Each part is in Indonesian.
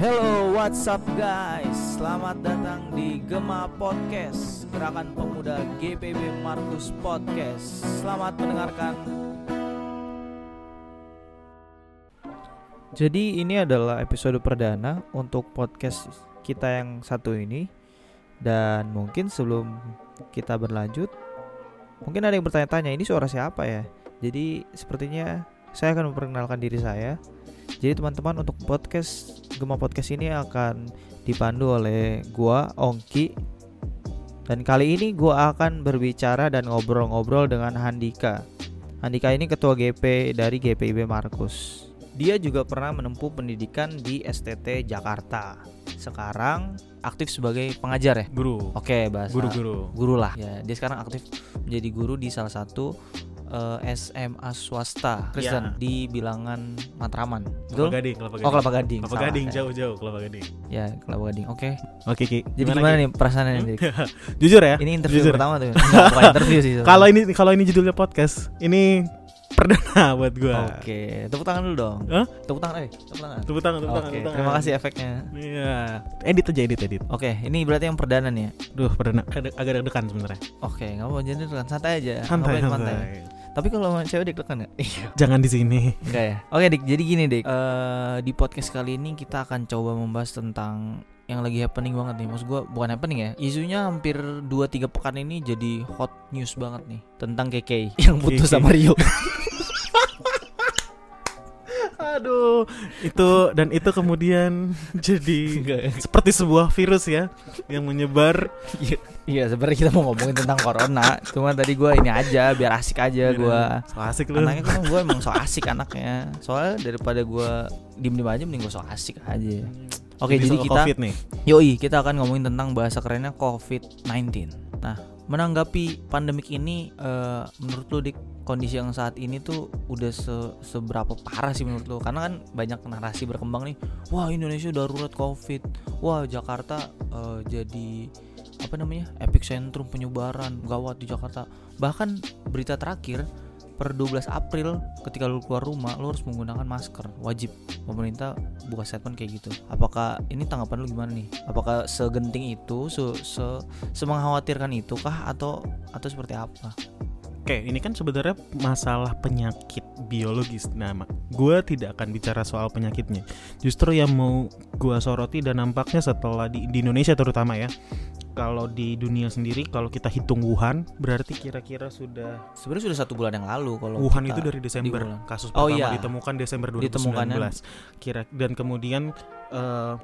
Hello, what's up guys? Selamat datang di Gema Podcast, gerakan pemuda GPB Markus Podcast. Selamat mendengarkan. Jadi ini adalah episode perdana untuk podcast kita yang satu ini dan mungkin sebelum kita berlanjut mungkin ada yang bertanya-tanya ini suara siapa ya? Jadi sepertinya saya akan memperkenalkan diri saya. Jadi teman-teman untuk podcast Gema Podcast ini akan dipandu oleh gua Ongki dan kali ini gua akan berbicara dan ngobrol-ngobrol dengan Handika. Handika ini ketua GP dari GPIB Markus. Dia juga pernah menempuh pendidikan di STT Jakarta. Sekarang aktif sebagai pengajar ya. Guru. Oke, bahasa Guru-guru. guru lah. Ya, dia sekarang aktif menjadi guru di salah satu eh, SMA swasta Kristen Ya. di bilangan Matraman. Kelapa Betul? Gading, Kelapa Gading. Oh, Kelapa Gading. Kelapa salah Gading jauh-jauh Kelapa Gading. Ya, Kelapa Gading. Oke. Oke, Ki. Jadi gimana, Ki? nih perasaannya nih? Jujur ya. Ini interview Jujur. pertama tuh. Enggak, bukan interview sih. Kalau ini kalau ini judulnya podcast, ini perdana buat gua. Oke, tepuk tangan dulu dong. Hah? Tepuk tangan, eh, tepuk tangan. Tepuk tangan, tepuk Oke, tangan, tepuk tangan. terima kasih efeknya. Iya. Edit aja, edit, edit. Oke, ini berarti yang perdana nih ya. Duh, perdana agak deg-degan sebenarnya. Oke, nggak mau jadi deg-degan, santai aja. Santai, Ngapain santai. Tapi kalau sama cewek deg-degan nggak? Iya. Jangan di sini. Enggak ya. Oke, Dik. Jadi gini, Dik. Eh di podcast kali ini kita akan coba membahas tentang yang lagi happening banget nih. Maksud gua bukan happening ya. Isunya hampir 2 3 pekan ini jadi hot news banget nih tentang KK yang putus sama Rio. Aduh, itu dan itu kemudian jadi Enggak. seperti sebuah virus ya yang menyebar Iya, sebenarnya kita mau ngomongin tentang corona. Cuma tadi gua ini aja biar asik aja gua. So asik lu. Anaknya kan gue emang so asik anaknya. Soalnya daripada gua diem-diem aja mending gue so asik aja. Oke, jadi soal kita COVID nih. Yoi, kita akan ngomongin tentang bahasa kerennya COVID-19. Nah, menanggapi pandemik ini, eh, menurut lu dik kondisi yang saat ini tuh udah se- seberapa parah sih menurut lu? Karena kan banyak narasi berkembang nih, wah Indonesia darurat COVID, wah Jakarta eh, jadi apa namanya epicentrum penyebaran gawat di Jakarta. Bahkan berita terakhir per 12 April ketika lu keluar rumah lu harus menggunakan masker wajib pemerintah buka statement kayak gitu apakah ini tanggapan lu gimana nih apakah segenting itu se, se semengkhawatirkan itu kah atau atau seperti apa Oke, ini kan sebenarnya masalah penyakit biologis. Nah, gue tidak akan bicara soal penyakitnya. Justru yang mau gue soroti dan nampaknya setelah di, di Indonesia terutama ya. Kalau di dunia sendiri, kalau kita hitung Wuhan, berarti kira-kira sudah sebenarnya sudah satu bulan yang lalu kalau Wuhan itu dari Desember. bulan. Kasus Oh, pertama iya. ditemukan Desember 2019. Ditemukannya. Kira dan kemudian eh,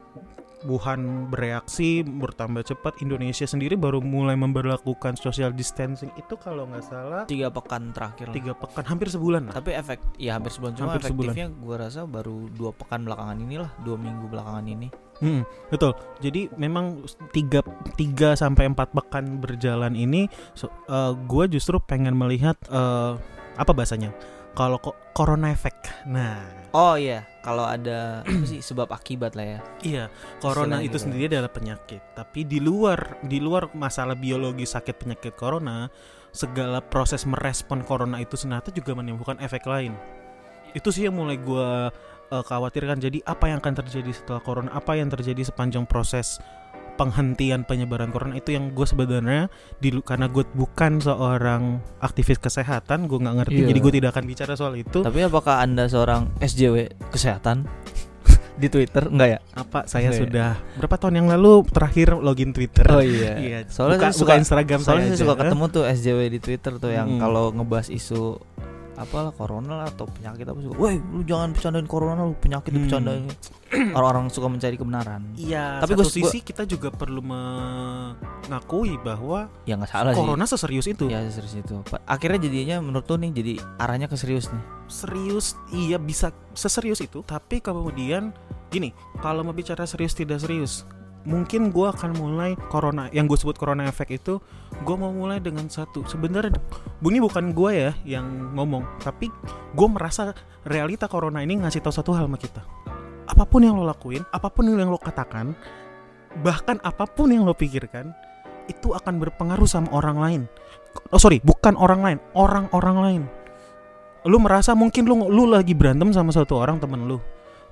Wuhan bereaksi bertambah cepat. Indonesia sendiri baru mulai memperlakukan social distancing itu kalau nggak salah tiga pekan terakhir lah. tiga pekan hampir sebulan lah. tapi efek ya hampir sebulan cuma Hampir efektifnya gue rasa baru dua pekan belakangan inilah dua minggu belakangan ini Hmm, betul. Jadi memang tiga tiga sampai empat pekan berjalan ini, so, gue justru pengen melihat eh, apa bahasanya. Kalau kok corona effect. Nah, oh iya kalau ada sih sebab akibat lah ya iya, corona itu gitu. sendiri adalah penyakit. Tapi di luar di luar masalah biologi sakit penyakit corona, segala proses merespon corona itu ternyata juga menimbulkan efek lain. Itu sih yang mulai gue khawatirkan. Jadi apa yang akan terjadi setelah corona? Apa yang terjadi sepanjang proses penghentian penyebaran corona itu yang gue sebenarnya di karena gue bukan seorang aktivis kesehatan, gue nggak ngerti. Iya. Jadi gue tidak akan bicara soal itu. Tapi apakah anda seorang SJW kesehatan di Twitter? Enggak ya? Apa saya Iya. sudah berapa tahun yang lalu terakhir login Twitter? Oh iya. Iya, Soalnya buka, saya buka suka- Instagram Soalnya saya saya suka ketemu tuh SJW di Twitter tuh yang Hmm. kalau ngebahas isu apalah corona lah atau penyakit apa suka, woi lu jangan bercandain corona lu penyakit Hmm. bercandain. Orang-orang suka mencari kebenaran. Iya, Tapi Tapi gua- satu sisi kita juga perlu mengakui bahwa Ya nggak salah sih. corona seserius itu. Ya serius itu. Akhirnya jadinya menurut lu nih jadi arahnya ke serius nih. Serius, iya bisa seserius itu. Tapi kemudian gini, kalau mau bicara serius tidak serius, mungkin gua akan mulai corona yang gue sebut corona efek itu gue mau mulai dengan satu. Sebenarnya ini bukan gue ya yang ngomong tapi gue merasa realita corona ini ngasih tahu satu hal sama kita. Apa pun yang lo lakuin apa pun yang lo katakan bahkan apa pun yang lo pikirkan itu akan berpengaruh sama orang lain. Oh sorry bukan orang lain orang-orang lain. Lu merasa mungkin lu lu lagi berantem sama satu orang temen lu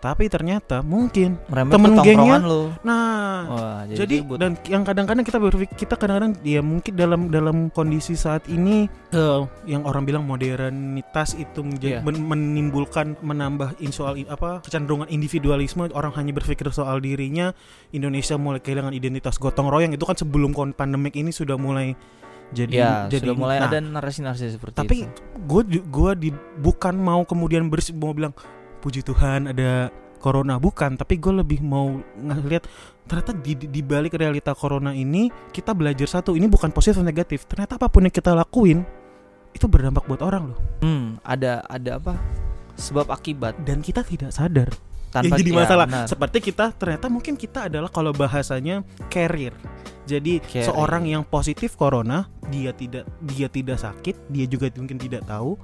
tapi ternyata mungkin Merembet Temen gengnya- lu. nah Wah, jadi, jadi dan yang kadang-kadang kita berpikir kita kadang-kadang ya mungkin dalam dalam kondisi saat ini eh, yang orang bilang modernitas itu menjadi Iya. men- menimbulkan menambah in- soal apa kecenderungan individualisme orang hanya berpikir soal dirinya Indonesia mulai kehilangan identitas gotong royong itu kan sebelum pandemik ini sudah mulai jadi ya, jadi sudah mulai nah, ada narasi-narasi seperti tapi itu. gue gue di bukan mau kemudian bersih mau bilang puji Tuhan ada corona. Bukan tapi gue lebih mau ngelihat ternyata di, di, balik realita corona ini kita belajar satu ini bukan positif atau negatif. Ternyata apa pun yang kita lakuin itu berdampak buat orang loh. Hmm, ada ada apa? Sebab akibat. Dan kita tidak sadar. Tanpa yang jadi ya, masalah. benar. seperti kita ternyata mungkin kita adalah kalau bahasanya carrier. Jadi Carrier. seorang yang positif corona dia tidak dia tidak sakit dia juga mungkin tidak tahu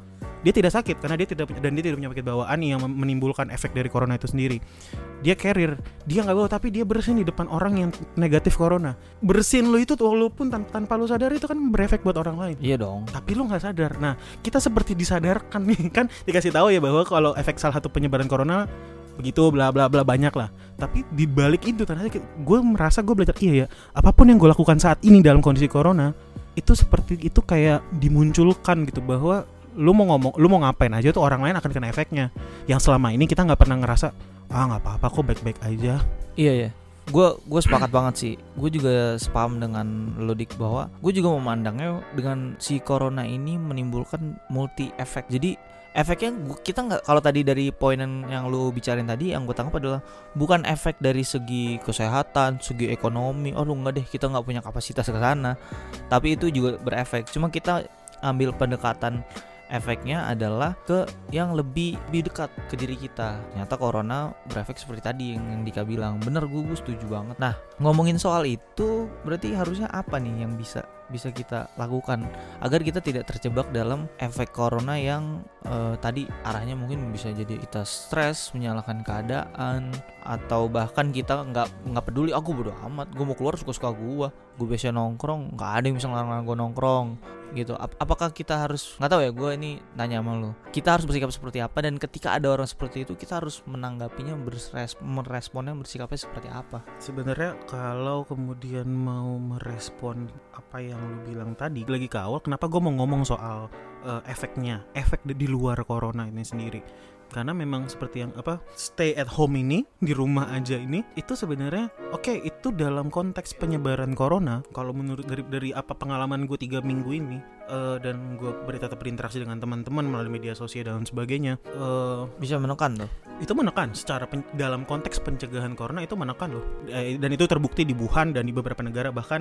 dia tidak sakit karena dia tidak dan dia tidak punya penyakit bawaan yang menimbulkan efek dari corona itu sendiri dia carrier dia nggak bawa tapi dia bersin di depan orang yang negatif corona bersin lo itu walaupun tan- tanpa lo sadar itu kan berefek buat orang lain Iya dong. tapi lu nggak sadar. Nah, kita seperti disadarkan nih kan dikasih tahu ya bahwa kalau efek salah satu penyebaran corona begitu bla bla bla banyak lah. Tapi di balik itu ternyata gue merasa gue belajar iya ya. Apa pun yang gue lakukan saat ini dalam kondisi corona itu seperti itu kayak dimunculkan gitu bahwa lu mau ngomong lu mau ngapain aja tuh orang lain akan kena efeknya yang selama ini kita nggak pernah ngerasa ah nggak apa-apa kok baik-baik aja Iya ya. Gue gue sepakat banget sih. Gue juga sepaham dengan Lodik bahwa gue juga memandangnya dengan si corona ini menimbulkan multi efek. Jadi efeknya kita nggak kalau tadi dari poin yang, lu bicarain tadi yang gue tangkap adalah bukan efek dari segi kesehatan, segi ekonomi. Oh lu nggak deh kita nggak punya kapasitas ke sana. Tapi itu juga berefek. Cuma kita ambil pendekatan efeknya adalah ke yang lebih lebih dekat ke diri kita. Ternyata corona berefek seperti tadi yang, Dika bilang. Bener gue setuju banget. Nah ngomongin soal itu berarti harusnya apa nih yang bisa bisa kita lakukan agar kita tidak terjebak dalam efek corona yang eh, tadi arahnya mungkin bisa jadi kita stres menyalahkan keadaan atau bahkan kita nggak nggak peduli aku bodo amat gue mau keluar suka suka gue gue biasa nongkrong. Nggak ada yang bisa ngelarang gue nongkrong gitu. Ap- apakah kita harus nggak tahu ya gue ini nanya sama lo kita harus bersikap seperti apa dan ketika ada orang seperti itu kita harus menanggapinya beres meresponnya bersikapnya seperti apa? Sebenarnya kalau kemudian mau merespon apa yang lu bilang tadi lagi ke awal, kenapa gue mau ngomong soal eh, efeknya, efek di, luar corona ini sendiri? Karena memang seperti yang apa stay at home ini di rumah aja ini itu sebenarnya oke itu dalam konteks penyebaran corona. Kalau menurut dari dari apa pengalaman gue tiga minggu ini eh, dan gue tetap berinteraksi dengan teman-teman melalui media sosial dan sebagainya. eh, bisa menekan tuh? Itu menekan. Secara pen- dalam konteks pencegahan corona itu menekan loh. Eh, dan itu terbukti di Wuhan dan di beberapa negara. Bahkan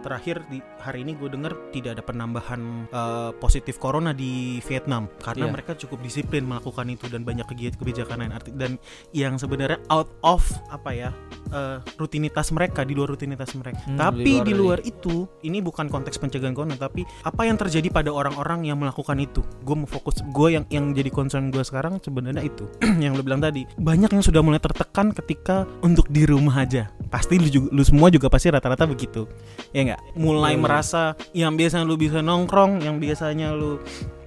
terakhir di hari ini gue dengar tidak ada penambahan eh, positif corona di Vietnam. Karena Iya. mereka cukup disiplin melakukan itu dan banyak kegiatan kebijakan lain. Arti dan yang sebenarnya out of apa ya eh, rutinitas mereka di luar rutinitas mereka. Hmm, tapi di di luar luar itu ini bukan konteks pencegahan corona tapi apa yang terjadi pada orang-orang yang melakukan itu. Gue mau fokus gue yang yang jadi concern gue sekarang sebenarnya itu. Yang lu bilang tadi banyak yang sudah mulai tertekan ketika untuk di rumah aja. Pasti lu juga lu semua juga pasti rata-rata begitu. Ya nggak? Mulai iya. merasa yang biasanya lu bisa nongkrong yang biasanya lu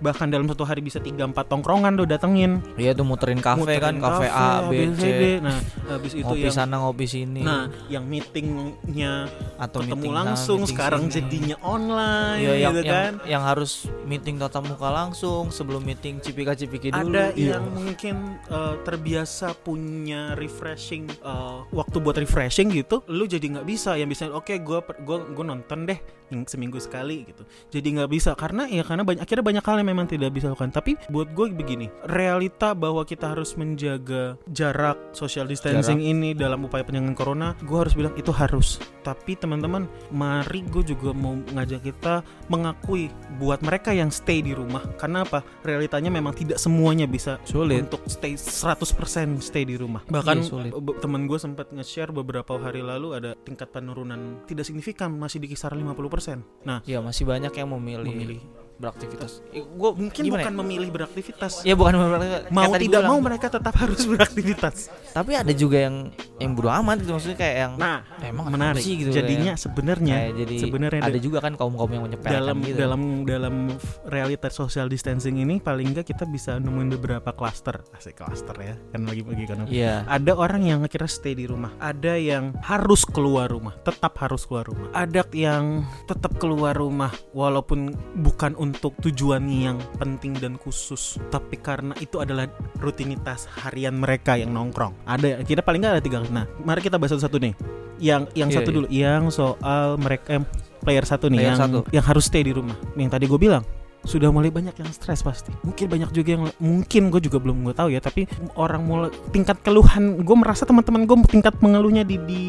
bahkan dalam satu hari bisa 3 4 tongkrongan lu datengin iya tuh muterin kafe Muterin kan kafe A B C D. nah habis itu ngopi yang sana ngopi sini nah yang meetingnya atau ketemu meeting langsung meeting sekarang sini. jadinya online Iya, yang, gitu yang, kan yang harus meeting tatap muka langsung sebelum meeting cipika cipiki dulu ada Iya. yang mungkin uh, terbiasa punya refreshing uh, waktu buat refreshing gitu lu jadi nggak bisa yang bisa oke gue gue gue nonton deh yang seminggu sekali gitu. Jadi nggak bisa karena ya karena banyak akhirnya banyak hal yang memang tidak bisa lakukan. Tapi buat gue begini realita bahwa kita harus menjaga jarak social distancing ini dalam upaya pencegahan corona gue harus bilang itu harus. Tapi teman-teman mari gue juga mau ngajak kita mengakui buat mereka yang stay di rumah. Karena apa? Realitanya memang tidak semuanya bisa sulit. untuk stay 100% stay di rumah. Bahkan Iya, sulit. be- teman gue sempat nge-share beberapa hari lalu ada tingkat penurunan tidak signifikan masih di kisaran 50% nah ya masih banyak yang memilih, memilih beraktivitas. Gue mungkin gimana bukan ya? memilih beraktivitas Ya bukan beraktivitas. mau Kayak tidak mau mereka tetap harus beraktivitas Tapi ada juga yang yang bodo amat gitu maksudnya kayak yang nah emang apa menarik sih gitu jadinya sebenarnya jadi sebenarnya ada da- juga kan kaum kaum yang menyepelekan dalam gitu. dalam dalam realita social distancing ini paling enggak kita bisa nemuin beberapa klaster asik klaster ya kan lagi lagi kan Iya. ada orang yang akhirnya stay di rumah ada yang harus keluar rumah tetap harus keluar rumah ada yang tetap keluar rumah walaupun bukan untuk tujuan yang penting dan khusus. Tapi karena itu adalah rutinitas harian mereka yang nongkrong. Ada kita paling nggak ada tiga. Nah mari kita bahas satu-satu nih. Yang yang Iya, satu iya. dulu. Yang soal mereka em, player satu nih Player yang satu. yang harus stay di rumah. Yang tadi gue bilang sudah mulai banyak yang stres pasti mungkin banyak juga yang mungkin gue juga belum gue tahu ya tapi orang mulai tingkat keluhan gue merasa teman-teman gue tingkat mengeluhnya di di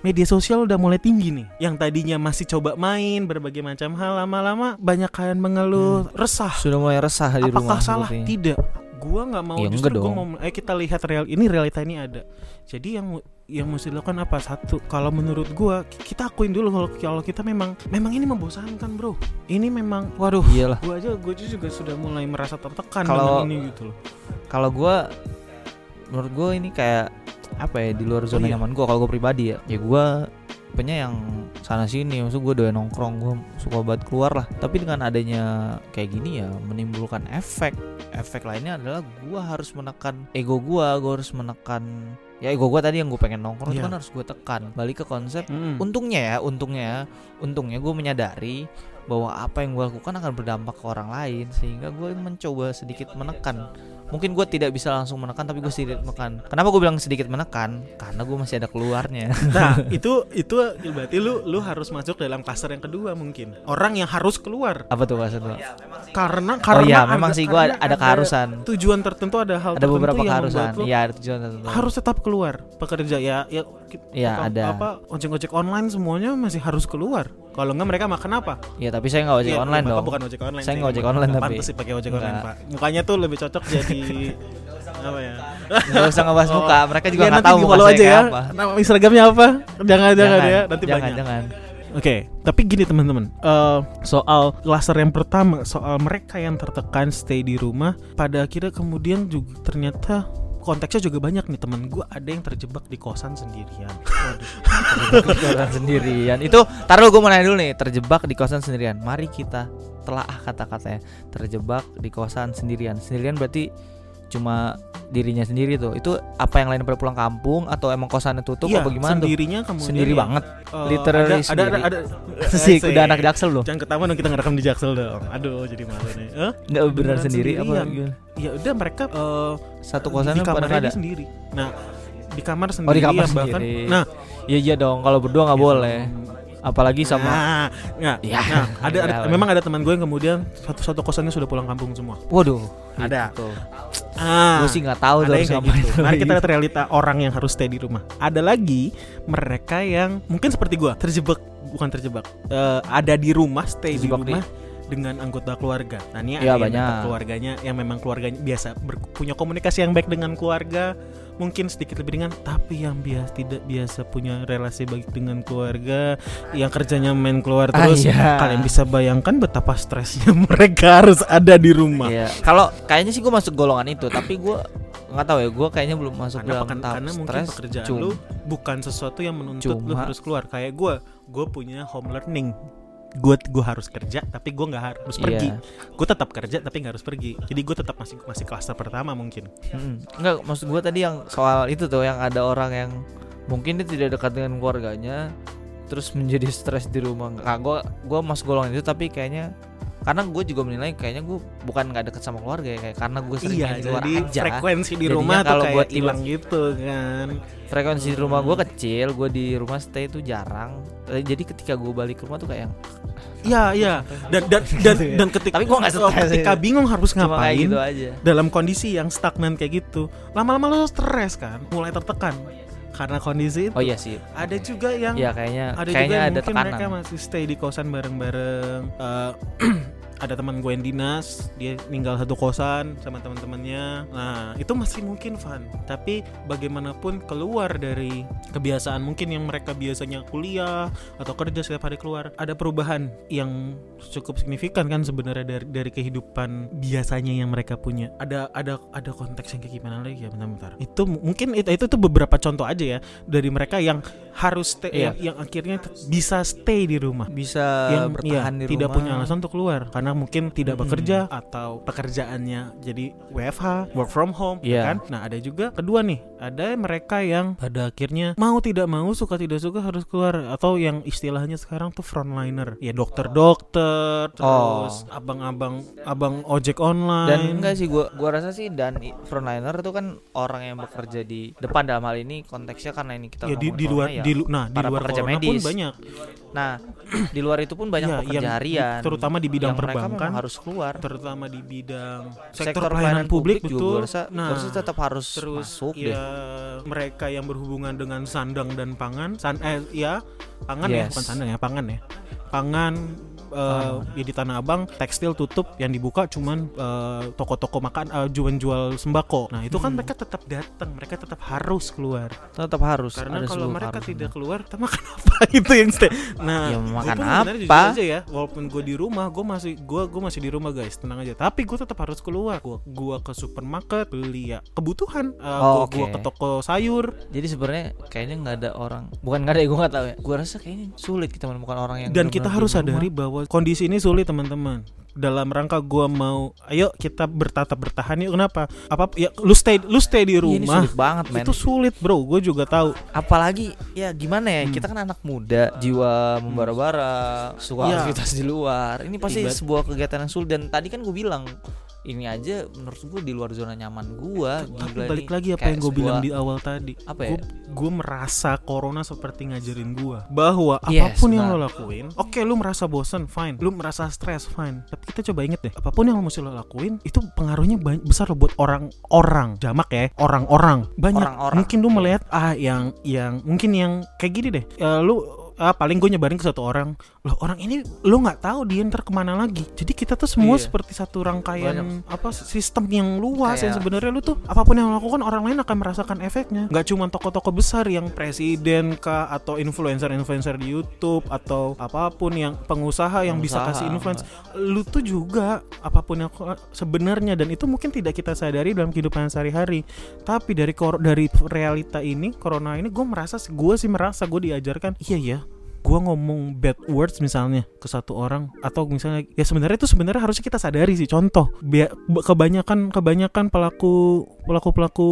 media sosial udah mulai tinggi nih yang tadinya masih coba main berbagai macam hal lama-lama banyak kalian mengeluh resah Sudah mulai resah di apakah rumah. salah sepertinya. tidak gua nggak mau Ya, justru dong. mau eh kita lihat real ini realita ini ada jadi yang yang mesti dilakukan apa satu kalau menurut gua ki- kita akuin dulu kalau kalau kita memang memang ini membosankan bro ini memang waduh Iyalah. gua aja gua aja juga sudah mulai merasa tertekan Kalau- ini gitu loh Kalau gua menurut gua ini kayak apa ya di luar zona iya. nyaman gua kalau gua pribadi ya. Ya gua punya yang sana sini maksud gue doyan nongkrong gue suka banget keluar lah tapi dengan adanya kayak gini ya menimbulkan efek efek lainnya adalah gue harus menekan ego gue gue harus menekan ya ego gue tadi yang gue pengen nongkrong itu Iya. kan harus gue tekan balik ke konsep Mm. untungnya ya untungnya ya untungnya gue menyadari bahwa apa yang gue lakukan akan berdampak ke orang lain sehingga gue mencoba sedikit menekan. Mungkin gue tidak bisa langsung menekan tapi gue sedikit menekan. Kenapa gue bilang sedikit menekan? Karena gue masih ada keluarnya. Nah itu itu berarti lu lu harus masuk dalam klaster yang kedua mungkin. Orang yang harus keluar. Apa tuh maksud lo karena oh karena iya ada- memang sih gue ada, ada keharusan. tujuan tertentu ada hal ada tertentu beberapa yang keharusan. iya ada tujuan tertentu. harus tetap keluar. Pekerja ya ya Iya, apa- ada. apa ojek-ojek online semuanya masih harus keluar kalau enggak mereka makan apa ya tapi saya nggak ojek Iya, online dong bukan ojek online Saya nggak ojek online tapi. pantas sih pakai ojek online Nggak. pak mukanya tuh lebih cocok jadi apa ya nggak usah ngebahas Oh. muka mereka juga Ya, nggak nanti tahu muka saya aja ya apa nama instagramnya apa jangan jangan, ya nanti jangan, banyak jangan. Oke, tapi gini teman-teman, Eh, soal laser yang pertama, soal mereka yang tertekan stay di rumah, pada akhirnya kemudian juga ternyata konteksnya juga banyak nih teman gue ada yang terjebak di kosan sendirian. Waduh. kosan sendirian itu taruh gue mau nanya dulu nih terjebak di kosan sendirian mari kita telah kata-katanya terjebak di kosan sendirian sendirian berarti cuma dirinya sendiri tuh itu apa yang lain pada pulang kampung atau emang kosannya tutup Iya, apa gimana tuh sendirinya kemudian sendiri ya, banget eh, literally ada, ada, sendiri. ada, ada, sih Asik. udah anak jaksel loh Jangan ketahuan dong kita ngerekam di Jaksel dong. Aduh, jadi malu nih. Eh? nggak beneran sendiri apa gimana? Ya udah mereka eh, satu di pada kamarnya nggak ada sendiri. Nah, di kamar oh sendiri di kamar bahkan sendiri nah iya iya dong kalau berdua nggak Iya boleh. Apalagi sama Nah, nah, Ya. nah, ada, ada Ya, memang ada teman gue yang kemudian satu satu kosannya sudah pulang kampung semua. waduh Ada. gitu. Ah, gue sih nggak tahu tuh ngapain gitu. Mari kita lihat realita orang yang harus stay di rumah. Ada lagi mereka yang mungkin seperti gue terjebak bukan terjebak, eh, ada di rumah stay Terjebak di rumah dengan anggota keluarga. Nah ini ada yang banyak. keluarganya yang memang keluarganya biasa ber- punya komunikasi yang baik dengan keluarga, mungkin sedikit lebih ringan, tapi yang biasa tidak biasa punya relasi baik dengan keluarga, yang kerjanya main keluar Ah, terus. iya. Kalian bisa bayangkan betapa stresnya mereka harus ada di rumah. Iya, kalau kayaknya sih gue masuk golongan itu, tapi gue nggak tahu ya, gue kayaknya belum masuk karena, dalam pekan- tahap karena mungkin stres. pekerjaan Cuma- lu bukan sesuatu yang menuntut lu Cuma- harus keluar kayak gue gue punya home learning gue gue harus kerja tapi gue nggak harus pergi Iya. gue tetap kerja tapi nggak harus pergi jadi gue tetap masih masih klaster pertama mungkin Mm, Enggak, maksud gue tadi yang soal itu tuh yang ada orang yang mungkin dia tidak dekat dengan keluarganya, terus menjadi stres di rumah. Nggak, gue gue masuk golongan itu, tapi kayaknya karena gue juga menilai kayaknya gue bukan nggak deket sama keluarga ya, kayak karena gue sering iya main keluar jadi aja. frekuensi di rumah kalau tiba- hilang gitu kan Frekuensi di rumah Hmm. gue kecil, gue di rumah stay itu jarang. Eh, Jadi ketika gue balik ke rumah tuh kayak yang iya iya dan dan dan, Gitu ya. dan ketika Tapi gua nggak stres ketika ya. bingung harus ngapain gitu aja. dalam kondisi yang stagnan kayak gitu lama-lama lo stres kan mulai tertekan karena kondisi itu Oh iya sih. ada juga yang Ya kayaknya ada kayaknya juga yang ada mungkin tekanan. mereka masih stay di kosan bareng-bareng Eh, ada teman gue yang dinas dia tinggal satu kosan sama teman-temannya. Nah itu masih mungkin fun tapi bagaimanapun keluar dari kebiasaan mungkin yang mereka biasanya kuliah atau kerja setiap hari keluar ada perubahan yang cukup signifikan kan sebenarnya dari dari kehidupan biasanya yang mereka punya. Ada ada ada konteks yang kayak gimana lagi? Ya bentar-bentar itu mu- mungkin itu itu tuh beberapa contoh aja ya dari mereka yang harus stay Iya. yang, yang akhirnya bisa stay di rumah. Bisa yang iya, bertahan di tidak rumah. punya alasan untuk keluar karena mungkin tidak Mm-mm. bekerja atau pekerjaannya jadi WFH work from home ya Iya. kan? Nah ada juga kedua nih. Ada mereka yang pada akhirnya mau tidak mau suka tidak suka harus keluar atau yang istilahnya sekarang tuh frontliner. Ya dokter-dokter terus abang-abang abang ojek online. Dan enggak sih gua gua rasa sih dan frontliner itu kan orang yang bekerja di depan dalam hal ini konteksnya karena ini kita ya di, di luar ya. di lu- nah di luar pun banyak. Nah di luar itu pun banyak Iya, pekerja yang- harian. terutama di bidang mereka perbankan memang harus keluar. terutama di bidang sektor, sektor, pelayanan publik, juga betul. gua rasa, nah rasa tetap harus terus masuk deh. ya mereka yang berhubungan dengan sandang dan pangan san eh ya pangan ya Yes. bukan sandang ya pangan ya. Pangan eh, ya di Tanah Abang tekstil tutup yang dibuka cuman eh, toko-toko makan eh, jual-jual sembako. Nah itu kan Hmm. mereka tetap datang mereka tetap harus keluar. Tetap harus karena ada kalau mereka harus tidak keluar kita makan apa itu yang stay nah Ya, makan apa? aja ya walaupun gue di rumah gue masih gue gue masih di rumah guys. Tenang aja. Tapi gue tetap harus keluar. Gue gua ke supermarket beli ya kebutuhan. Eh, Oh, gua oke. ke toko sayur. Jadi sebenarnya kayaknya nggak ada orang bukan nggak ada gue nggak tahu ya. Gue rasa kayaknya sulit kita menemukan orang yang dan kita harus sadari bahwa kondisi ini sulit teman-teman. Dalam rangka gua mau ayo kita bertatap bertahan yuk. Kenapa? Apa ya lu stay lu stay di Iya, ini rumah. sulit banget men. Itu sulit bro. Gue juga tahu. Apalagi ya gimana ya Hmm. kita kan anak muda jiwa membara-bara suka Iya. aktivitas di luar. Ini pasti Ibat- sebuah kegiatan yang sulit. Dan tadi kan gue bilang ini aja menurut gue di luar zona nyaman gue tapi gila balik ini lagi apa kayak yang gue bilang di awal tadi. apa ya? Gue merasa corona seperti ngajarin gue bahwa Yes, apa pun yang benar. lo lakuin oke lu merasa bosen fine. Lu merasa stres fine. Tapi kita coba inget deh apa pun yang lo mesti lo lakuin itu pengaruhnya banyak besar lo buat orang-orang. Jamak ya orang-orang. Banyak. Orang-orang, mungkin lu oke. melihat ah yang yang mungkin yang kayak gini deh. Ya, lu ah, paling gue nyebarin ke satu orang. Loh orang ini lu nggak tahu dia ntar ke mana lagi. Jadi kita tuh semua Iya. seperti satu rangkaian Banyak. apa sistem yang luas yang Kayak- sebenarnya lu tuh apa pun yang lo lakukan orang lain akan merasakan efeknya. Nggak cuma toko-toko besar yang presiden kah atau influencer-influencer di YouTube atau apa pun yang pengusaha yang bisa Pengusaha, kasih influence. lu tuh juga apa pun yang sebenarnya. Dan itu mungkin tidak kita sadari dalam kehidupan sehari-hari. Tapi dari kor- dari realita ini corona ini gue merasa gue sih merasa gue diajarkan iya ya gue ngomong bad words misalnya ke satu orang atau misalnya ya sebenarnya itu sebenarnya harusnya kita sadari sih. Contoh kebanyakan kebanyakan pelaku pelaku pelaku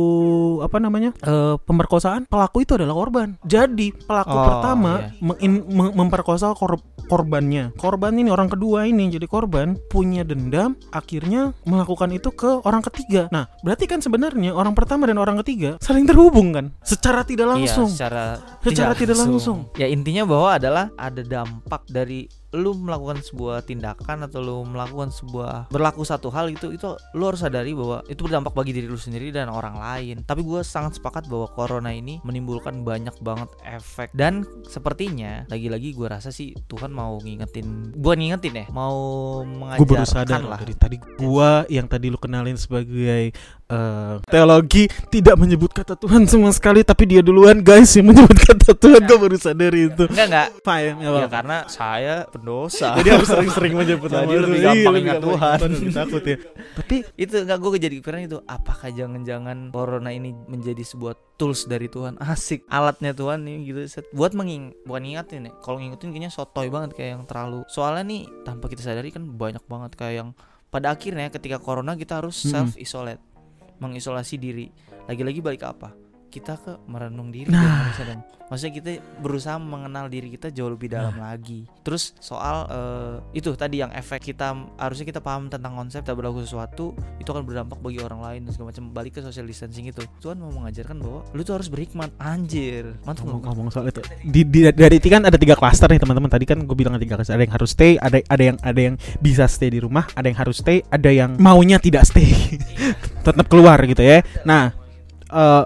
apa namanya eh, pemerkosaan pelaku itu adalah korban. Jadi pelaku Oh, pertama mengin- mem- memperkosa kor- korbannya. Korban ini orang kedua ini. Jadi korban punya dendam akhirnya melakukan itu ke orang ketiga. Nah berarti kan sebenarnya orang pertama dan orang ketiga saling terhubung kan? Secara tidak langsung. Iya, secara Secara tidak langsung. Ya intinya bahwa adalah ada dampak dari lu melakukan sebuah tindakan atau lu melakukan sebuah berlaku satu hal itu itu lu harus sadari bahwa itu berdampak bagi diri lu sendiri dan orang lain. Tapi gue sangat sepakat bahwa corona ini menimbulkan banyak banget efek dan sepertinya lagi-lagi gue rasa sih Tuhan mau ngingetin, bukan ngingetin ya, mau gue baru sadar mengajarkan lah. dari tadi gua yang tadi lu kenalin sebagai eh, teologi tidak menyebut kata Tuhan sama sekali tapi dia duluan guys yang menyebut kata Tuhan gue baru sadar itu Enggak enggak. fine ya, Ya karena saya pendosa. jadi harus sering-sering menyebut Jadi nama lebih itu. gampang Iya, ingat Tuhan. lebih takut ya tapi itu nggak gue jadi kepikiran itu apakah jangan-jangan corona ini menjadi sebuah tools dari Tuhan asik alatnya Tuhan nih gitu set. buat menging bukan ngingetin ya kalau ngingetin kayaknya sotoy banget kayak yang terlalu soalnya nih tanpa kita sadari kan banyak banget kayak yang pada akhirnya ketika corona kita harus Mm-mm. self isolate mengisolasi diri lagi-lagi balik ke apa kita ke merenung diri Nah. dong harusnya dong. Maksudnya kita berusaha mengenal diri kita jauh lebih dalam Nah. lagi. Terus soal eh, itu tadi yang efek kita harusnya kita paham tentang konsep tak berlaku sesuatu itu akan berdampak bagi orang lain dan segala macam. Balik ke social distancing itu. Tuhan mau mengajarkan bahwa lu tuh harus berhikmat. Anjir. Mantap nggak? ngomong soal itu di, di- dari itu kan ada tiga klaster nih teman-teman tadi kan gue bilang ada tiga klaster ada yang harus stay ada ada yang ada yang bisa stay di rumah ada yang harus stay ada yang maunya tidak stay tetap keluar gitu ya nah eh,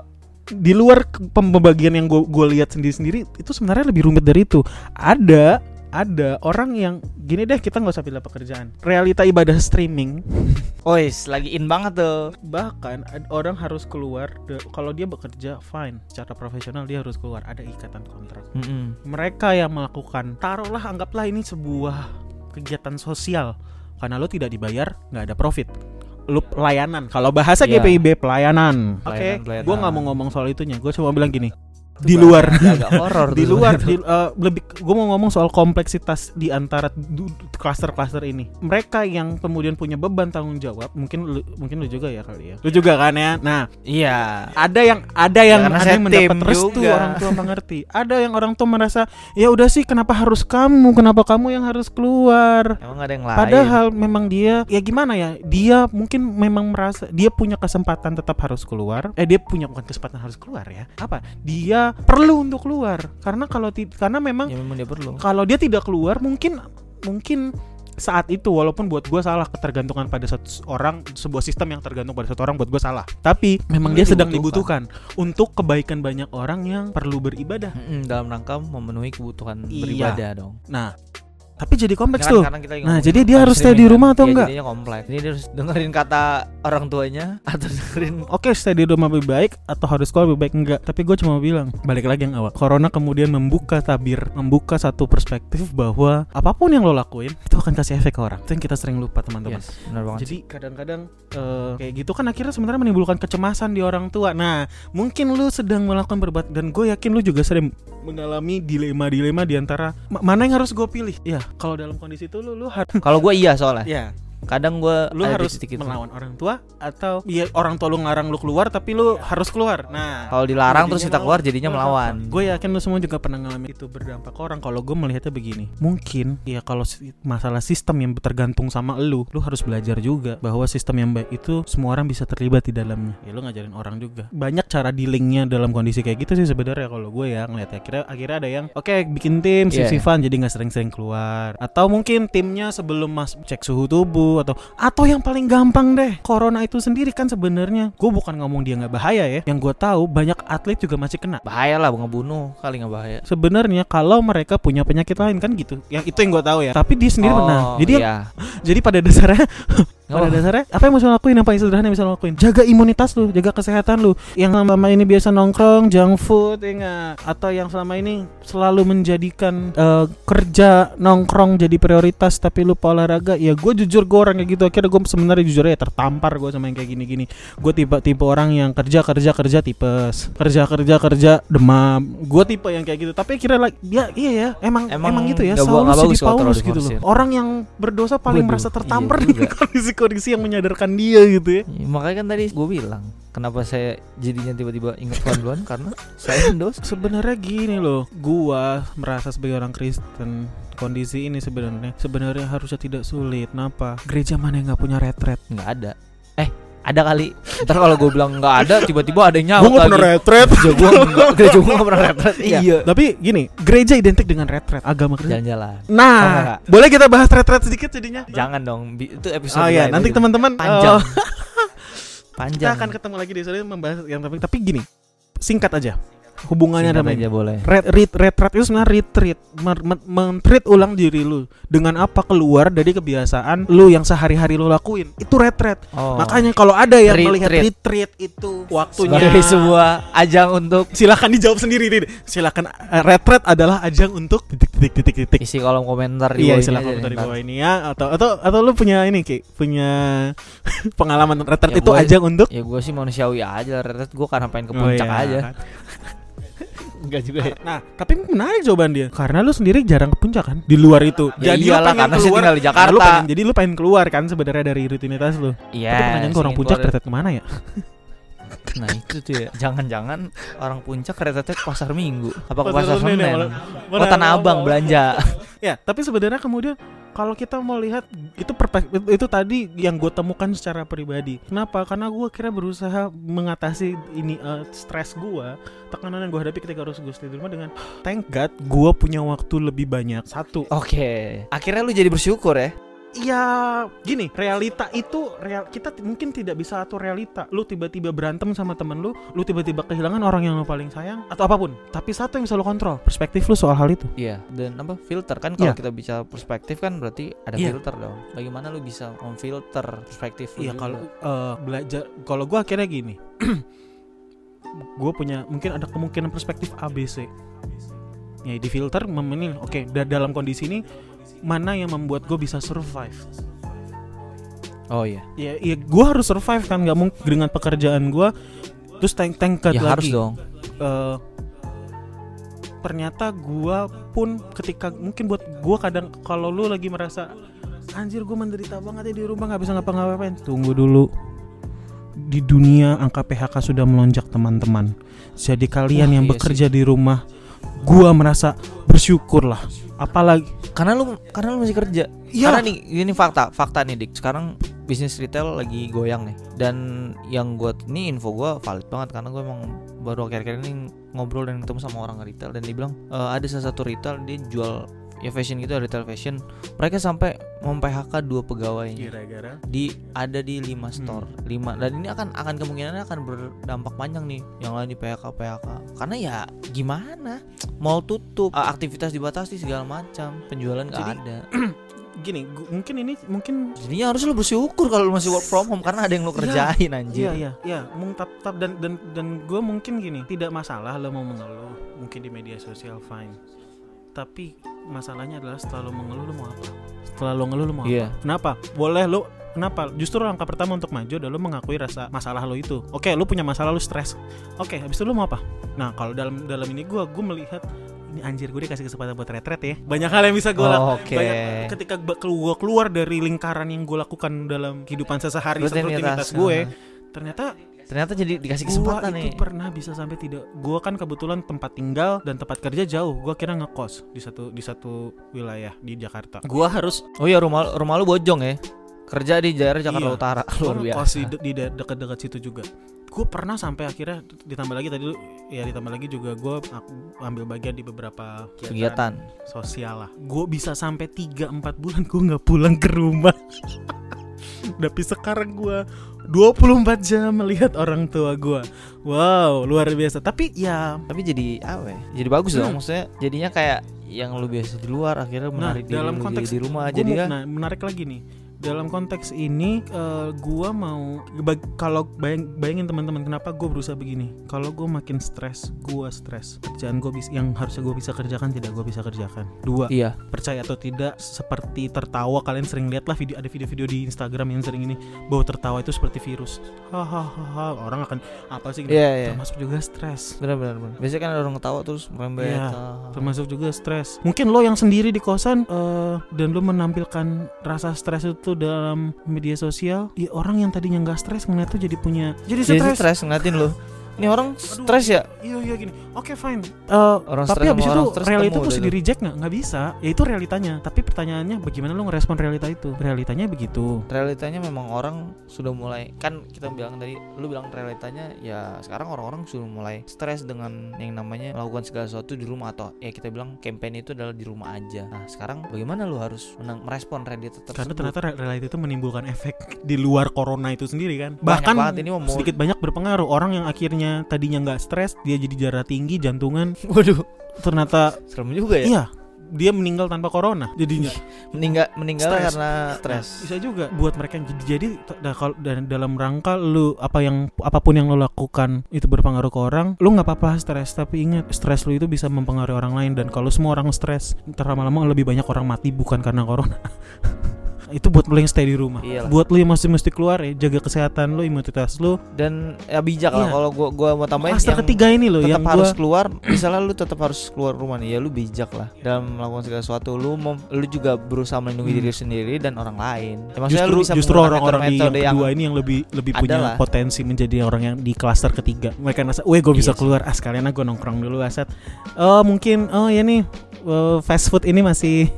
di luar pembagian yang gue gue lihat sendiri sendiri itu sebenarnya lebih rumit dari itu. Ada ada orang yang gini deh kita nggak usah pilih pekerjaan. Realita ibadah streaming. Ois, lagi in banget tuh. bahkan orang harus keluar kalau dia bekerja fine. Secara profesional dia harus keluar ada ikatan kontrak. Mm-mm. mereka yang melakukan taruhlah anggaplah ini sebuah kegiatan sosial. Karena lo tidak dibayar nggak ada profit lu pelayanan kalau bahasa Iya. GPIB pelayanan oke pelayanan. gue nggak mau ngomong soal itunya gue cuma bilang gini di luar. Agak horor di luar di, eh, lebih gue mau ngomong soal kompleksitas di antara cluster-cluster ini. Mereka yang kemudian punya beban tanggung jawab mungkin lu, mungkin lu juga ya kali ya. Lu juga kan ya? Nah Iya. ada yang ada yang Ya, karena ada yang mendapat restu juga. orang tua mengerti. Ada yang orang tua merasa ya udah sih kenapa harus kamu? Kenapa kamu yang harus keluar? Emang gak ada yang lain. Padahal memang dia ya gimana ya? Dia mungkin memang merasa dia punya kesempatan tetap harus keluar. Eh dia punya bukan kesempatan harus keluar ya. Apa? Dia perlu untuk keluar karena kalau karena memang ya memang dia perlu. kalau dia tidak keluar mungkin mungkin saat itu walaupun buat gue salah ketergantungan pada satu orang sebuah sistem yang tergantung pada satu orang buat gue salah tapi memang Dia dia sedang dibutuhkan. untuk kebaikan banyak orang yang perlu beribadah Mm-mm, dalam rangka memenuhi kebutuhan Iya. beribadah dong. nah tapi jadi kompleks Kan- tuh Nah, jadi dia harus stay di kan. rumah atau Iya, enggak? Jadinya kompleks. Jadi dia harus dengerin kata orang tuanya atau dengerin Oke, stay di rumah lebih baik atau harus sekolah lebih baik enggak? Tapi gue cuma bilang, balik lagi yang awal. Corona kemudian membuka tabir, membuka satu perspektif bahwa apa pun yang lo lakuin itu akan kasih efek ke orang. Itu yang kita sering lupa teman-teman. Yes. Jadi kadang-kadang eh, kayak gitu kan akhirnya sebenarnya menimbulkan kecemasan di orang tua. Nah, mungkin lu sedang melakukan berbuat dan gue yakin lu juga sering mengalami dilema-dilema di antara "Ma- mana yang harus gue pilih. Ya, kalau dalam kondisi itu lu lu harus Kalau gue iya soalnya. ya Kadang gue lu harus melawan orang tua atau ya orang tua lu ngarang lu keluar tapi lu harus keluar. Nah, Kalau dilarang terus kita keluar jadinya melawan. Gue yakin lu semua juga pernah ngalamin itu berdampak ke orang. Kalau gue melihatnya begini, mungkin ya kalau masalah sistem yang tergantung sama lu, lu harus belajar juga bahwa sistem yang baik itu semua orang bisa terlibat di dalamnya. Ya lu ngajarin orang juga. Banyak cara dealingnya dalam kondisi kayak gitu sih sebenarnya kalau gue ya ngeliatnya. Akhirnya akhirnya ada yang oke bikin tim Iya. sif-sifan jadi nggak sering-sering keluar. Atau mungkin timnya sebelum mas cek suhu tubuh atau atau yang paling gampang deh corona itu sendiri kan sebenarnya. Gue bukan ngomong dia nggak bahaya ya. Yang gue tahu banyak atlet juga masih kena. Bahaya lah ngebunuh kali nggak bahaya. sebenarnya kalau mereka punya penyakit lain kan gitu. Yang itu yang gue tahu ya. Tapi dia sendiri Oh, pernah jadi iya. jadi pada dasarnya pada Oh. dasarnya apa yang bisa lo lakuin? Yang paling sederhana yang bisa lo lakuin? Jaga imunitas lu jaga kesehatan lu yang selama ini biasa nongkrong junk food ya atau yang selama ini selalu menjadikan eh, kerja nongkrong jadi prioritas tapi lupa olahraga? Ya gue jujur gue orang kayak gitu. Akhirnya gue sebenarnya jujur ya tertampar gue sama yang kayak gini-gini. Gue tipe tipe orang yang kerja kerja kerja tipes. Kerja kerja kerja demam. Gue tipe yang kayak gitu. Tapi kira lagi ya iya ya emang emang, Emang gitu ya. nggak bu- Saulus nggak jadi bagus kalau Paulus terlalu gitu loh. orang yang berdosa paling Waduh, merasa tertampar iya dengan juga. Kondisi-kondisi yang menyadarkan dia gitu ya. Ya, makanya kan tadi gue bilang kenapa saya jadinya tiba-tiba ingat Tuhan duluan karena saya mendos. sebenarnya gini loh gua merasa sebagai orang Kristen kondisi ini sebenarnya sebenarnya harusnya tidak sulit. Kenapa? Gereja mana yang nggak punya retret? Nggak ada. Eh ada kali. Ntar kalau gue bilang nggak ada, tiba-tiba ada yang nyaut Gua nggak pernah retret Gereja gue nggak, gereja gue nggak pernah retret. Iya. tapi gini gereja identik dengan retret agama Kristen Jalan-jalan. nah Oh, enggak. boleh kita bahas retret sedikit jadinya Jangan dong, itu episode oh ya lain nanti teman-teman panjang. oh, kita panjang. akan ketemu lagi di sini membahas yang tapi tapi gini singkat aja hubungannya Singkat ada aja boleh. Ret, ret, retret itu sebenarnya retreat men-treat ulang diri lu dengan apa keluar dari kebiasaan lu yang sehari-hari lu lakuin itu retret Oh. makanya kalau ada yang melihat Retreat. retreat itu waktunya sebagai sebuah ajang untuk silakan dijawab sendiri Tid. silakan eh, retret adalah ajang untuk titik titik titik titik isi kolom komentar di Iya, bawah ini silakan komentar di bawah ini ya atau atau atau lu punya ini Ki, punya pengalaman retret Ya, itu gua- ajang untuk Ya gue sih manusiawi aja, retret gue karena pengen ke Oh, puncak iya. aja. Enggak juga ya. Nah, tapi menarik jawaban dia. Karena lu sendiri jarang ke puncak kan? Di luar itu. Ya iyalah, karena saya tinggal di Nah, lu Jakarta. pengen- jadi lu pengen keluar kan sebenarnya dari rutinitas lu. Iya. tapi pertanyaan ke orang puncak keluar- retret ke mana ya? Nah itu tuh ya. Jangan-jangan orang puncak retretnya ke pasar minggu. Apa ke Pasar pasar Senen malah- Oh Tanah Abang belanja. Ya, tapi sebenarnya kemudian kalau kita mau lihat itu perspektif itu tadi yang gue temukan secara pribadi. Kenapa? Karena gue kira berusaha mengatasi ini eh, stres gue, tekanan yang gue hadapi ketika harus gue stay di rumah dengan thank God gue punya waktu lebih banyak. Satu. Oke. Akhirnya lu jadi bersyukur ya. Ya gini realita itu real kita mungkin tidak bisa atur realita lu tiba-tiba berantem sama temen lu lu tiba-tiba kehilangan orang yang lu paling sayang atau apa pun tapi satu yang bisa lu kontrol perspektif lu soal hal itu Iya, dan apa filter kan kalau Iya. kita bicara perspektif kan berarti ada Iya. filter dong. Bagaimana lu bisa memfilter perspektif lu? Iya kalau eh, belajar kalau gua akhirnya gini. gue punya mungkin ada kemungkinan perspektif ABC. Ya di filter memilih oke da- dalam kondisi ini mana yang membuat gue bisa survive. Oh iya. Ya, ya gue harus survive kan nggak mungkin dengan pekerjaan gue terus tank tank Ya harus lagi. dong. Eh, ternyata gua pun ketika mungkin buat gua kadang kalau lu lagi merasa anjir gua menderita banget ya di rumah nggak bisa ngapa-ngapain tunggu dulu di dunia angka PHK sudah melonjak teman-teman jadi kalian Wah, yang iya bekerja di rumah gua merasa bersyukur lah apalagi Karena lu karena lu masih kerja. Iya. Karena nih ini fakta, fakta nih Dik. Sekarang bisnis retail lagi goyang nih. Dan yang gua ini info gua valid banget karena gua emang baru akhir-akhir ini ngobrol dan ketemu sama orang retail dan dia bilang "E, ada salah satu retail dia jual ya fashion gitu retail fashion mereka sampai mem PHK dua pegawainya gara-gara? Di ada di 5 Hmm. store. 5 dan ini akan akan kemungkinannya akan berdampak panjang nih yang lain di PHK PHK karena ya gimana? Mall tutup aktivitas dibatasi segala macam. Penjualan nggak Jadi- ada. gini mungkin ini mungkin jadinya harus lu bersyukur kalau lu masih work from home karena ada yang lu Iya. kerjain anjir. Iya iya iya, mung tap tap dan dan dan gue mungkin gini, tidak masalah lo mau mengeluh, mungkin di media sosial fine. Tapi masalahnya adalah setelah lo mengeluh lo mau apa? Setelah lo ngeluh lo mau Iya. apa? Kenapa? Boleh lo Kenapa? Justru langkah pertama untuk maju adalah lo mengakui rasa masalah lo itu. Oke, lo punya masalah lo stres. Oke, habis itu lo mau apa? Nah, kalau dalam dalam ini gue gue melihat ini anjir gue dikasih kesempatan buat retret ya. Banyak hal yang bisa gue Oh, lakukan. Banyak ketika gue keluar dari lingkaran yang gue lakukan dalam kehidupan sehari Rutinitas, gue, aha. ternyata ternyata jadi dikasih gua kesempatan itu nih pernah bisa sampai tidak gua kan kebetulan tempat tinggal dan tempat kerja jauh. Gua kira ngekos di satu di satu wilayah di Jakarta. Gua harus oh iya rumah rumah lu bojong ya. Kerja di daerah Jakarta Iya. Utara gua luar ngekos biasa di, de- di de- dekat-dekat situ juga. Gue pernah sampai akhirnya ditambah lagi tadi lu ya ditambah lagi juga gue ambil bagian di beberapa kegiatan. sosial lah. Gue bisa sampai 3-4 bulan gue nggak pulang ke rumah tapi sekarang gue 24 jam melihat orang tua gue wow luar biasa tapi ya tapi jadi apa ya? jadi bagus dong Hmm. maksudnya jadinya kayak yang lu biasa di luar akhirnya Nah, menarik diri dalam lu konteks di rumah Gua jadi mau- kan nah menarik lagi nih dalam konteks ini eh, gua mau kalau bayang, bayangin teman-teman kenapa gue berusaha begini? Kalau gue makin stres gua stres. Kerjaan gue bisa yang harusnya gue bisa kerjakan tidak gue bisa kerjakan. Dua iya. percaya atau tidak seperti tertawa kalian sering lihat lah video ada video-video di Instagram yang sering ini bahwa tertawa itu seperti virus. Hahaha orang akan apa sih iya iya. termasuk juga stres. Benar benar benar. Biasanya kan ada orang ketawa terus merembet Iya. ah. termasuk juga stres. Mungkin lo yang sendiri di kosan eh, dan lo menampilkan rasa stres itu dalam media sosial, ya orang yang tadinya nggak stres ngeliat tuh jadi punya jadi stres. ngeliatin lu ini orang stres ya Iya iya gini. Oke fine. Eh, Orang tapi habis itu orang realita udah di reject nggak? Nggak bisa. Ya itu realitanya. Tapi pertanyaannya bagaimana lo ngerespon realita itu? Realitanya begitu. realitanya memang orang sudah mulai kan kita bilang tadi lu bilang realitanya ya sekarang orang-orang sudah mulai stres dengan yang namanya melakukan segala sesuatu di rumah atau ya kita bilang campaign itu adalah di rumah aja nah sekarang bagaimana lu harus menang, merespon realita tersebut Karena ternyata re- realita itu menimbulkan efek di luar corona itu sendiri kan. Banyak Bahkan banget ini sedikit banyak berpengaruh. Orang yang akhirnya tadinya nggak stres, dia jadi darah tinggi, jantungan, waduh. Ternyata serem juga ya? Iya, dia meninggal tanpa corona jadinya. meninggal meninggal Stres. karena Nah, stres. bisa juga buat mereka yang jadi jadi da- kalau dan dalam rangka lu apa yang apa pun yang lu lakukan itu berpengaruh ke orang, lu nggak apa-apa stres, tapi ingat stres lu itu bisa mempengaruhi orang lain. Dan kalau semua orang stres, ntar lama-lama lebih banyak orang mati bukan karena corona. itu buat lu yang stay di rumah. Iyalah. Buat lu yang masih mesti keluar ya, jaga kesehatan lu, imunitas lu. dan ya bijak lah Iya. kalau gua gua mau tambahin Master yang ketiga ini tetap yang harus gua keluar misalnya lu tetap harus keluar rumah nih ya lu bijak lah dalam melakukan segala sesuatu lu mem, lu juga berusaha melindungi Hmm. diri sendiri dan orang lain ya, maksudnya justru lu bisa justru orang-orang di yang yang kedua ini yang lebih lebih punya adalah. potensi menjadi orang yang di klaster ketiga mereka ngerasa weh gue bisa sih. keluar ah sekalian aku nongkrong dulu aset oh mungkin oh ya nih eh, fast food ini masih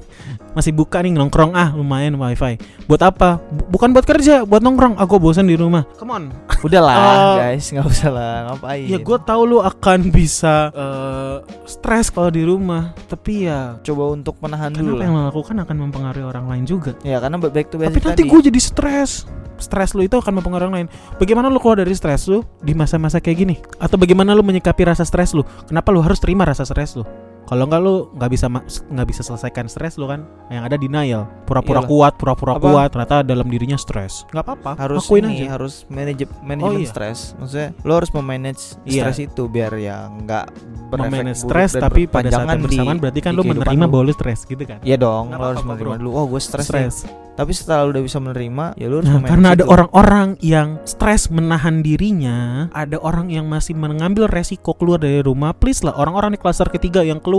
masih buka nih nongkrong ah lumayan wifi. Buat apa? Bu- bukan buat kerja, buat nongkrong. Aku bosan di rumah. Come on. Udahlah Eh, guys, nggak usah lah ngapain. Ya gue tahu lu akan bisa eh, stres kalau di rumah, tapi ya coba untuk menahan karena dulu apa yang lo lakukan akan mempengaruhi orang lain juga. Ya karena back to Tapi basic nanti tadi. gue jadi stres. Stres lu itu akan mempengaruhi orang lain. Bagaimana lu keluar dari stres lu di masa-masa kayak gini? Atau bagaimana lu menyikapi rasa stres lu? Kenapa lu harus terima rasa stres lu? Kalau nggak lu nggak bisa nggak bisa selesaikan stres lu kan? Yang ada denial, pura-pura Iyalah. kuat, pura-pura Apa? kuat, ternyata dalam dirinya stres. Nggak apa-apa, harus lakuin ini aja. harus manage manajemen iya. stres. Maksudnya lo harus memanage Iya. stres itu biar ya nggak berefek Memanage buruk stres dan tapi pada saat yang di- bersamaan berarti kan di lu kehidupan menerima lu. bahwa lu stres gitu kan? Iya dong, Nggak lo harus apa-apa, menerima bro. dulu. Oh, gue stres. nih. Stres. Tapi setelah lo udah bisa menerima, ya lo harus Nah, memanage karena ada itu. orang-orang yang stres menahan dirinya, ada orang yang masih mengambil resiko keluar dari rumah. Please lah, orang-orang di klaster ketiga yang keluar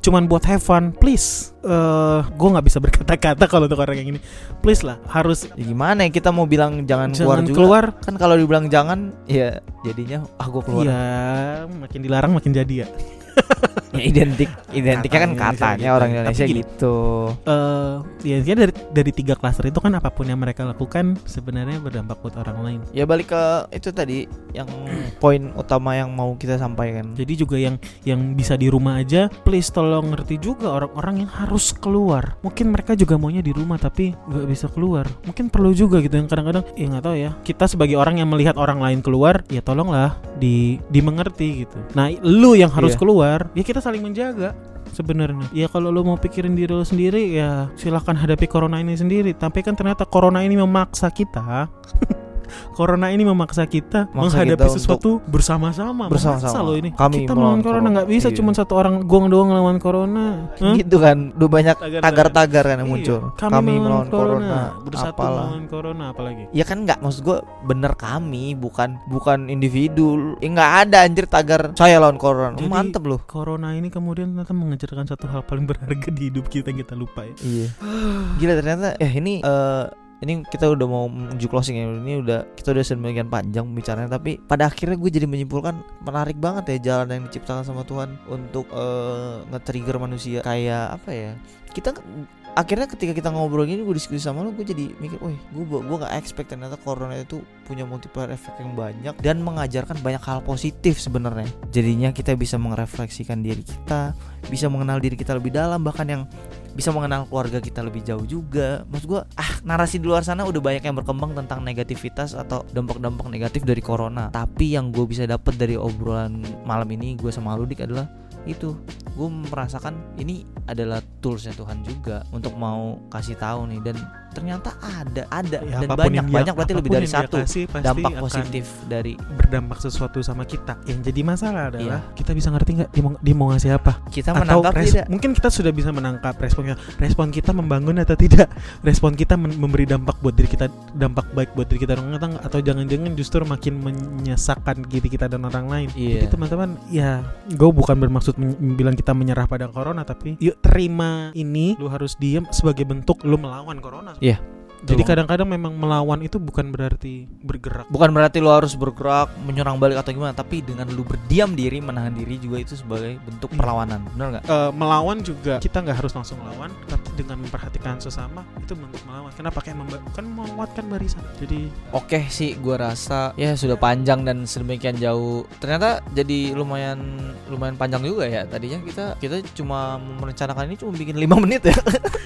cuman buat have fun, please. Eh, gue nggak bisa berkata-kata kalau untuk orang yang ini. Please lah, harus Ya gimana ya kita mau bilang jangan, keluar jangan juga. keluar. Kan kalau dibilang jangan, ya jadinya ah gue keluar. Iya, makin dilarang makin jadi ya. Ya, identik, identiknya kan Katanya gitu. orang Tapi Indonesia gini. gitu. Eh, ya dari dari tiga klaster itu kan apa pun yang mereka lakukan sebenarnya berdampak buat orang lain. Ya balik ke itu tadi yang poin utama yang mau kita sampaikan. Jadi juga yang yang bisa di rumah aja, please tolong ngerti juga orang-orang yang harus keluar. Mungkin mereka juga maunya di rumah tapi nggak bisa keluar. Mungkin perlu juga gitu yang kadang-kadang ya nggak tahu ya. Kita sebagai orang yang melihat orang lain keluar, ya tolonglah di dimengerti gitu. Nah, lu yang harus Iya. keluar, ya kita saling menjaga sebenarnya. Ya kalau lu mau pikirin diri lu sendiri ya silahkan hadapi corona ini sendiri. Tapi kan ternyata corona ini memaksa kita Corona ini memaksa kita Maksa menghadapi kita sesuatu bersama-sama. bersama-sama. Loh ini. Kami kita melawan melawan corona corona. nggak bisa Iya. cuma satu orang gong doang ngelawan corona. Gitu kan, udah banyak Tagar-tagar. kan yang Iya. muncul. Kami, melawan corona, bersatu apalah. melawan corona apalagi. Ya kan nggak, maksud gue bener kami, bukan bukan individu. Ya nggak ada anjir tagar saya lawan corona. Jadi- Mantep loh. Corona ini kemudian ternyata mengajarkan satu hal paling berharga di hidup kita yang kita lupa ya. Iya. Gila ternyata eh ini eh ini kita udah mau menuju closing ya. Ini udah kita udah sedemikian panjang bicaranya tapi pada akhirnya gue jadi menyimpulkan menarik banget ya jalan yang diciptakan sama Tuhan untuk eh, nge-trigger manusia. Kayak apa ya? Kita akhirnya ketika kita ngobrol gini gue diskusi sama lo gue jadi mikir, wih gue gue gak expect ternyata corona itu punya multiplier efek yang banyak dan mengajarkan banyak hal positif sebenarnya. Jadinya kita bisa merefleksikan diri kita bisa mengenal diri kita lebih dalam bahkan yang bisa mengenal keluarga kita lebih jauh juga. Maksud gua ah narasi di luar sana udah banyak yang berkembang tentang negativitas atau dampak-dampak negatif dari corona. Tapi yang gue bisa dapat dari obrolan malam ini gue sama Ludik adalah itu. Gue merasakan ini adalah toolsnya Tuhan juga untuk mau kasih tahu nih. Dan ternyata ada ada Ya, dan banyak yang dia- banyak berarti lebih dari satu kasih dampak positif dari berdampak sesuatu sama kita. Yang jadi masalah adalah Iya. kita bisa ngerti nggak dia mau, dia mau ngasih apa? kita atau menangkap res- tidak mungkin kita sudah bisa menangkap responnya respon kita membangun atau tidak respon kita memberi dampak buat diri kita dampak baik buat diri kita orang atau jangan-jangan justru makin menyesakan diri kita dan orang lain Iya. jadi teman-teman ya gue bukan bermaksud bilang kita menyerah pada corona tapi yuk terima ini lu harus diem sebagai bentuk lu melawan corona Yeah. Jadi kadang-kadang memang melawan itu bukan berarti bergerak bukan berarti lo harus bergerak menyerang balik atau gimana tapi dengan lu berdiam diri menahan diri juga itu sebagai bentuk Iya. perlawanan benar nggak Eh, melawan juga kita nggak harus langsung melawan tapi dengan memperhatikan sesama itu bentuk melawan kenapa kayak memba- kan menguatkan barisan jadi Oke sih, gua rasa ya sudah panjang dan sedemikian jauh. Ternyata jadi lumayan lumayan panjang juga ya. Tadinya kita kita cuma merencanakan ini cuma bikin lima menit ya.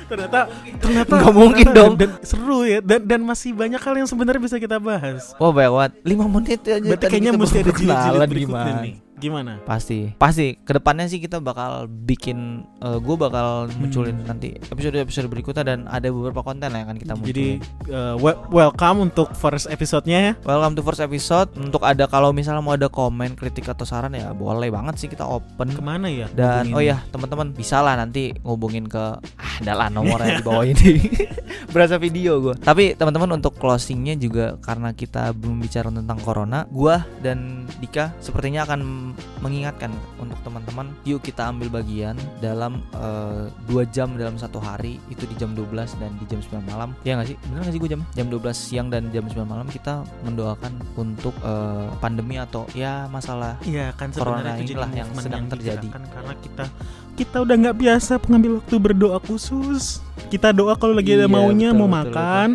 ternyata ternyata Nggak mungkin ternyata- dong. dan, dan seru ya dan dan masih banyak hal yang sebenarnya bisa kita bahas Wah banyak banget. Lima menit aja. berarti tadi kayaknya mesti ada jilid-jilid berikutnya gimana. nih gimana Pasti, pasti. Ke depannya sih kita bakal bikin, gue bakal Hmm. munculin nanti episode-episode berikutnya dan ada beberapa konten yang akan kita jadi munculin. eh, wel- welcome untuk first episode-nya ya Welcome to first episode. Untuk ada kalau misalnya mau ada komen, kritik atau saran ya boleh banget sih kita open. ke mana ya Dan hubungin? oh ya teman-teman bisa lah nanti ngubungin ke ah adalah nomornya di bawah ini. Berasa video gue. Tapi teman-teman untuk closingnya juga karena kita belum bicara tentang corona, gua dan Dika sepertinya akan mengingatkan untuk teman-teman, yuk kita ambil bagian dalam eh, dua jam dalam satu hari itu di jam 12 dan di jam 9 malam. Ya nggak sih? Bener nggak sih gue jam jam 12 siang dan jam 9 malam kita mendoakan untuk eh, pandemi atau ya masalah Iya kan Corona sebenarnya itu jadi inilah yang sedang terjadi. digerakkan karena kita kita udah nggak biasa mengambil waktu berdoa khusus. Kita doa kalau lagi ada Iya, maunya betul, mau betul, makan.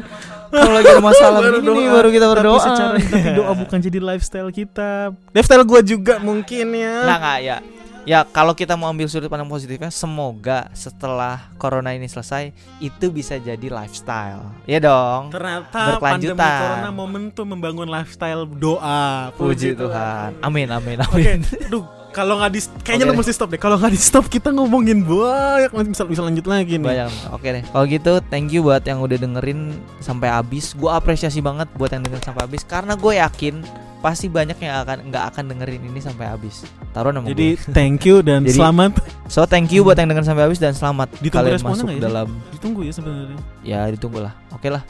Kalau lagi ada masalah Baru begini doa. baru kita berdoa. Tapi secara tapi doa bukan jadi lifestyle kita. Lifestyle gua juga mungkin ya. Nggak nggak ya. Ya kalau kita mau ambil sudut pandang positifnya, semoga setelah corona ini selesai itu bisa jadi lifestyle. Ya dong. Ternyata Berkelanjutan. pandemi corona momentum membangun lifestyle doa. Puji Tuhan. Amin amin Oke, amin. duh kalau nggak di kayaknya Oke. lu mesti stop deh. Kalau nggak di stop kita ngomongin banyak bisa bisa lanjut lagi nih. Banyak. Oke deh. Kalau gitu, thank you buat yang udah dengerin sampai habis. Gue apresiasi banget buat yang dengerin sampai habis karena gue yakin pasti banyak yang akan nggak akan dengerin ini sampai habis. Taruh nama Jadi gue. thank you dan Jadi- selamat. So thank you buat yang dengerin sampai habis dan selamat Ditunggu kalian masuk ya dalam Ditunggu ya sebenarnya. ya ditunggu lah. Oke lah.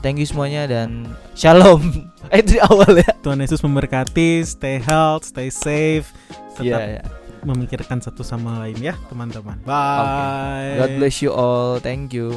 Thank you semuanya dan shalom. eh di awal ya. Tuhan Yesus memberkati, stay health, stay safe, tetap Iya. iya. memikirkan satu sama lain ya, teman-teman. Bye. God bless you all. Thank you.